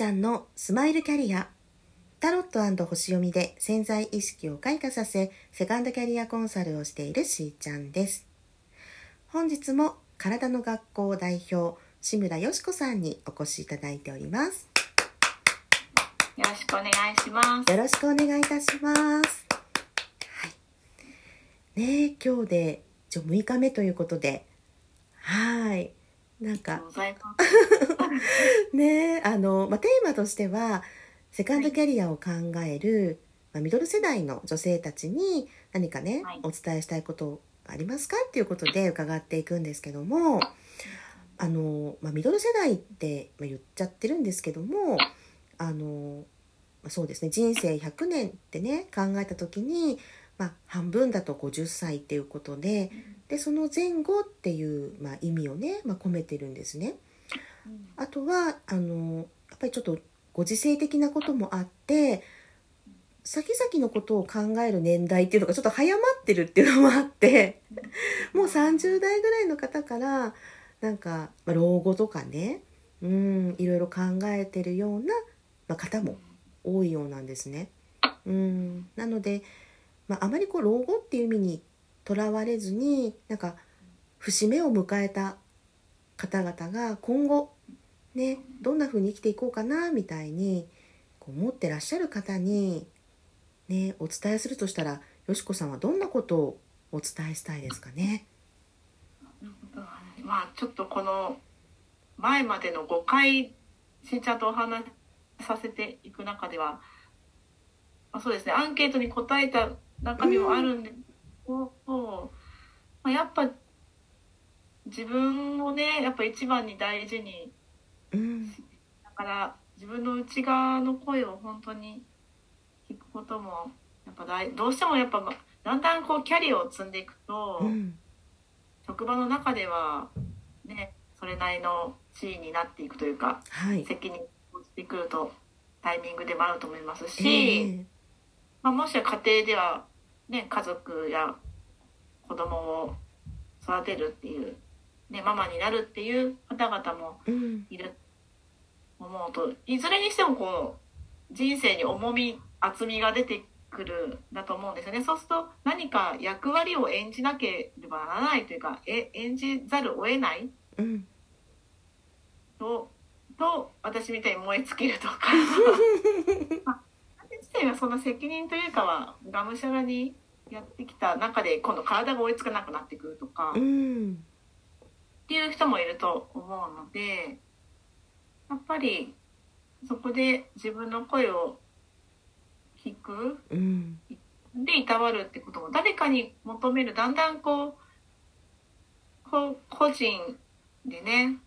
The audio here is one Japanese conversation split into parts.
ちゃんのスマイルキャリア。タロット星読みで潜在意識を開花させセカンドキャリアコンサルをしているしーちゃんです。本日も体の学校代表志村よしこさんにお越しいただいております。よろしくお願いします。よろしくお願いいたします。はい。ねえ今日で一応6日目ということで。はい。なんか ねあの、まあ、テーマとしてはセカンドキャリアを考える、まあ、ミドル世代の女性たちに何かね、はい。お伝えしたいことありますかっていうことで伺っていくんですけどもあの、まあ、ミドル世代ってまあ言っちゃってるんですけどもあの、まあそうですね人生100年ってね考えた時に、まあ、半分だと50歳っていうことででその前後っていう、まあ、意味をね、まあ、込めてるんですね。あとはあのやっぱりちょっとご時世的なこともあって先々のことを考える年代っていうのがちょっと早まってるっていうのもあってもう30代ぐらいの方からなんか、まあ、老後とかねうんいろいろ考えてるような、まあ、方も多いようなんですね。うん。なので、まあ、あまりこう老後っていう意味にとらわれずになんか節目を迎えた方々が今後ねどんな風に生きていこうかなみたいにこう思ってらっしゃる方にねお伝えするとしたらよしこさんはどんなことをお伝えしたいですかね？まあちょっとこの前までの5回しんちゃんとお話しさせていく中では、まあ、そうですねアンケートに答えた中身もあるんで、こうまあ、やっぱ自分をねやっぱ一番に大事にうん。だから自分の内側の声を本当に聞くこともやっぱ大どうしてもやっぱだんだんこうキャリアを積んでいくと、うん。職場の中ではねそれなりの地位になっていくというかはい。責任を持ってくるとタイミングでもあると思いますし、ええ。まあ、もしは家庭では、ね、家族や子供を育てるっていう、ね、ママになるっていう方々もうん。いると思うといずれにしてもこう人生に重み厚みが出てくるんだと思うんですよね。そうすると何か役割を演じなければならないというかえ演じざるを得ない？うん。とと私みたいに燃え尽きるとか。ま自体はそんな責任というかはがむしゃらにやってきた中で今度体が追いつかなくなってくるとか。うん。っていう人もいると思うのでやっぱりそこで自分の声を聞く。うん。でいたわるってことも誰かに求める。だんだんこうこう個人でね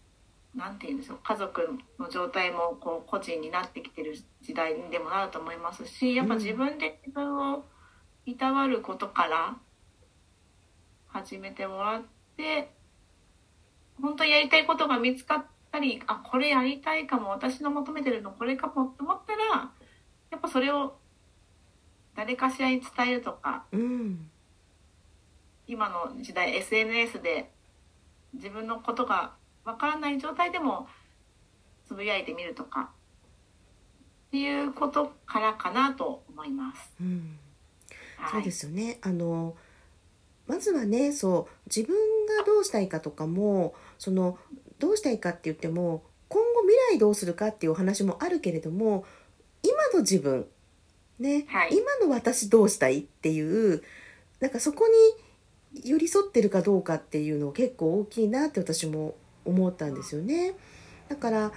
なんて言うんでしょう。家族の状態もこう個人になってきてる時代にでもなると思いますしやっぱ自分で自分をいたわることから始めてもらって本当にやりたいことが見つかったりあこれやりたいかも私の求めてるのこれかもって思ったらやっぱそれを誰かしらに伝えるとかうん今の時代 SNS で自分のことがわからない状態でもつぶやいてみるとかっていうことからかなと思います。うんはい、そうですよね。あのまずはね、そう自分がどうしたいかとかも、そのどうしたいかって言っても、今後未来どうするかっていうお話もあるけれども、今の自分ね、はい今の私どうしたいっていうなんかそこに寄り添ってるかどうかっていうの結構大きいなって私も思ったんですよね。だから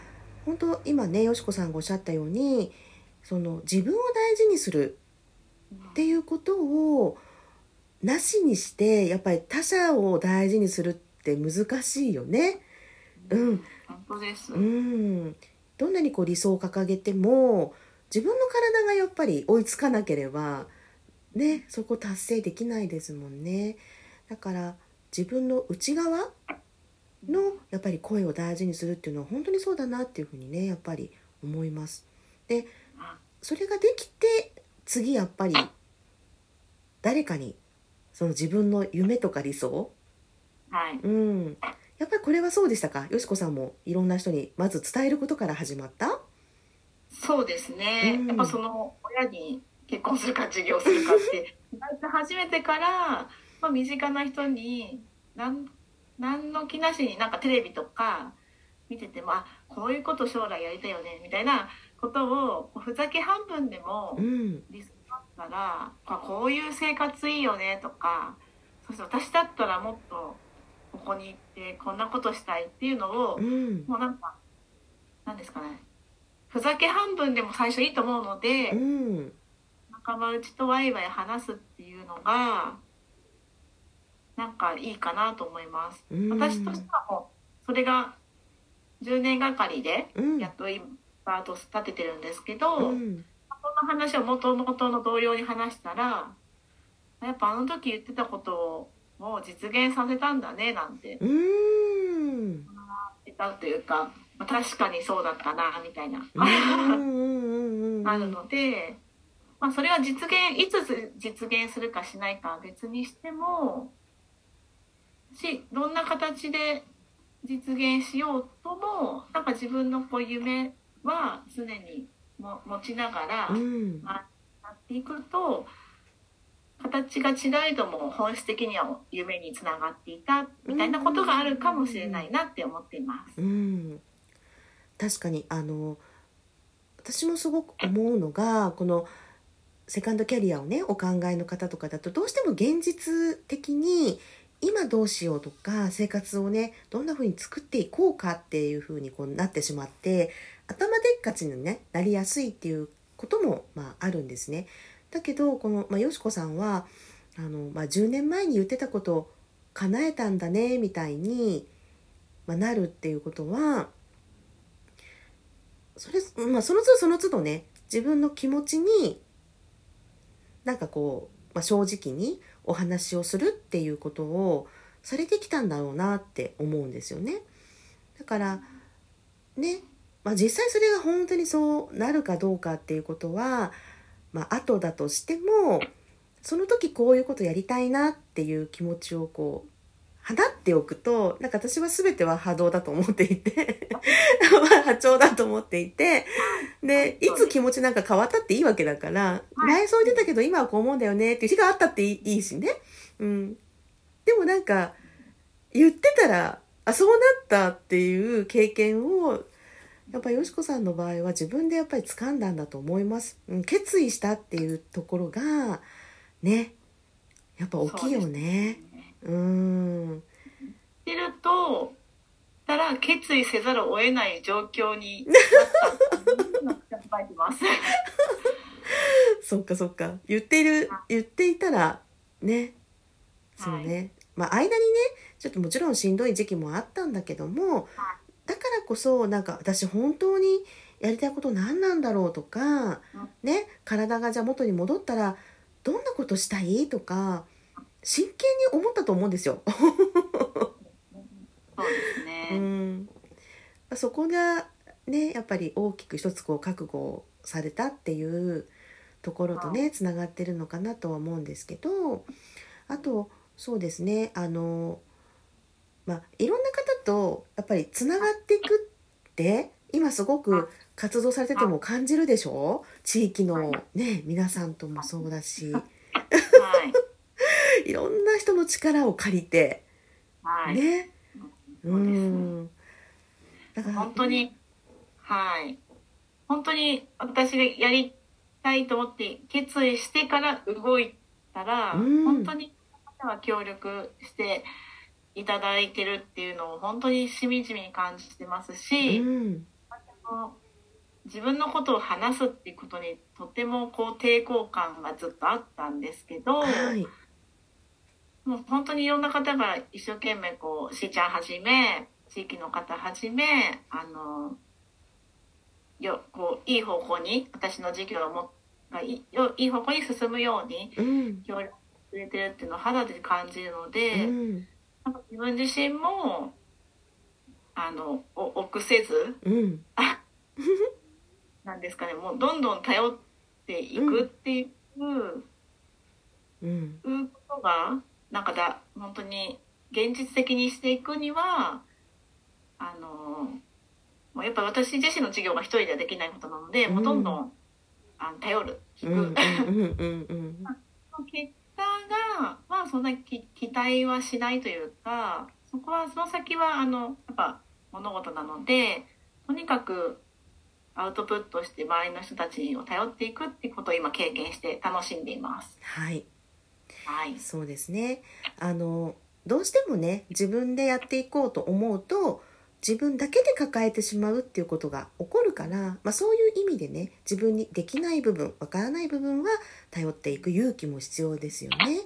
本当今ねよしこさんがおっしゃったようにその自分を大事にするっていうことをなしにしてやっぱり他者を大事にするって難しいよね。うん、本当です。うん、どんなにこう理想を掲げても自分の体がやっぱり追いつかなければねそこ達成できないですもんね。だから自分の内側のやっぱり声を大事にするっていうのは本当にそうだなっていうふうにねやっぱり思います。でそれができて次やっぱり誰かにその自分の夢とか理想？はい。うんれはそうでしたか？よしこさんもいろんな人にまず伝えることから始まった？そうですね、うん。やっぱその親に結婚するか授業するかって 初めてから、まあ、身近な人に何何の気なしになんかテレビとか見ててもあこういうこと将来やりたいよねみたいなことをふざけ半分でもうん。リスクあったらあこういう生活いいよねとかそして私だったらもっとここに行ってこんなことしたいっていうのをうん。もうなんかなんですかね。ふざけ半分でも最初いいと思うので、うん。仲間内とワイワイ話すっていうのがなんかいいかなと思います。うん。私としてはもうそれが10年がかりでうん。やっと今スタート立ててるんですけど、そうん。の話を元々の同僚に話したらやっぱあの時言ってたことをもう実現させたんだねなんて。うん。たというか、まあ、確かにそうだったなみたいな。あるので、まあ、それは実現いつ実現するかしないかは別にしてもしどんな形で実現しようともなんか自分のこう夢は常にも持ちながらうん。やっていくと形が違えども本質的には夢につながっていたみたいなことがあるかもしれないなって思っています。うん確かにあの私もすごく思うのがこのセカンドキャリアをねお考えの方とかだとどうしても現実的に今どうしようとか生活をねどんな風に作っていこうかっていう風にこうなってしまって頭でっかちに、ね、なりやすいっていうことも、まあ、あるんですね。だけどこの、まあ、よしこさんはあの、まあ、10年前に言ってたことを叶えたんだねみたいに、まあ、なるっていうことはそれ、まあ、その都度その都度ね自分の気持ちになんかこう、まあ、正直にお話をするっていうことをされてきたんだろうなって思うんですよね。だからね、まあ、実際それが本当にそうなるかどうかっていうことは、まあ後だとしてもその時こういうことやりたいなっていう気持ちをこう放っておくとなんか私は全ては波動だと思っていてまあ波長だと思っていてでい。つ気持ちなんか変わったっていいわけだから前そう言ってたけど今はこう思うんだよねっていう日があったっていいいいしね、うん、でもなんか言ってたらあそうなったっていう経験をやっぱりよしこさんの場合は自分でやっぱり掴んだんだと思います、うん、決意したっていうところがね。やっぱ大きいよね。うん。ってるとたら決意せざるを得ない状況になったっていうのを考えてます。そっかそっか。言っている言っていたらね。そうね、まあ間にねちょっともちろんしんどい時期もあったんだけどもだからこそなんか私本当にやりたいこと何なんだろうとかね体がじゃあ元に戻ったらどんなことしたいとか真剣に思ったと思うんですよ。そうですね。うん、そこがねやっぱり大きく一つこう覚悟されたっていうところとねつながってるのかなとは思うんですけどあとそうですねあのまあいろんな方とやっぱりつながっていくって今すごく活動されてても感じるでしょ？地域のね皆さんともそうだしはい。いろんな人の力を借りてはい。ね。うだから本当に、はい。本当に私がやりたいと思って決意してから動いたら、うん本当に方は協力していただいてるっていうのを本当にしみじみに感じてますし、うん。自分のことを話すっていうことにとてもこう抵抗感がずっとあったんですけど、はい。もう本当にいろんな方が一生懸命こうしーちゃんはじめ地域の方はじめあのよこういい方向に私の授業をもがいいよいい方向に進むようにうん。協力してくれてるっていうのを肌で感じるのうで、んなんか自分自身もあのお臆せずうん。なんですかねもうどんどん頼っていくっていう。うん。いうことがなんかだ本当に現実的にしていくにはあのもうやっぱ私自身の授業が一人ではできないことなので、もうどんどんあの頼る聞うんうんく、そんなき期待はしないというかそこはその先はあのやっぱ物事なのでとにかくアウトプットして周りの人たちを頼っていくってことを今経験して楽しんでいます。はいはい、そうですねあのどうしてもね自分でやっていこうと思うと自分だけで抱えてしまうっていうことが起こるから、まあ、そういう意味でね自分にできない部分わからない部分は頼っていく勇気も必要ですよね。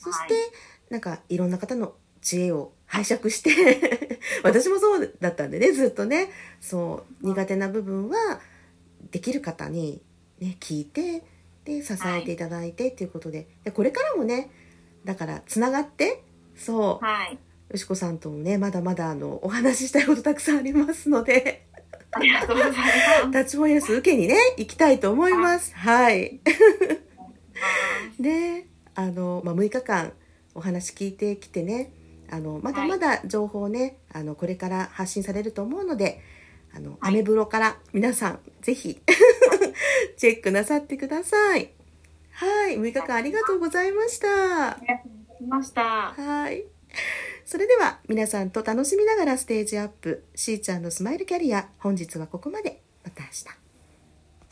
そして、はい。なんかいろんな方の知恵を拝借して 私もそうだったんでねずっとね。そう苦手な部分はできる方に、ね、聞いてで支えていただいてっていうことで,、でこれからもねだからつながってそう。はい、よしこさんともねまだまだあのお話ししたいことたくさんありますので。ありがとうございます。タッチモイエス受けにね行きたいと思います。はい。であの、まあ、6日間お話聞いてきてねあのまだまだ情報ね、あのこれから発信されると思うのであの、はいアメブロから皆さんぜひチェックなさってくださいはい6日間ありがとうございましたありがとうございました。はい。それでは皆さんと楽しみながらステージアップ、しーちゃんのスマイルキャリア、本日はここまで。また明日。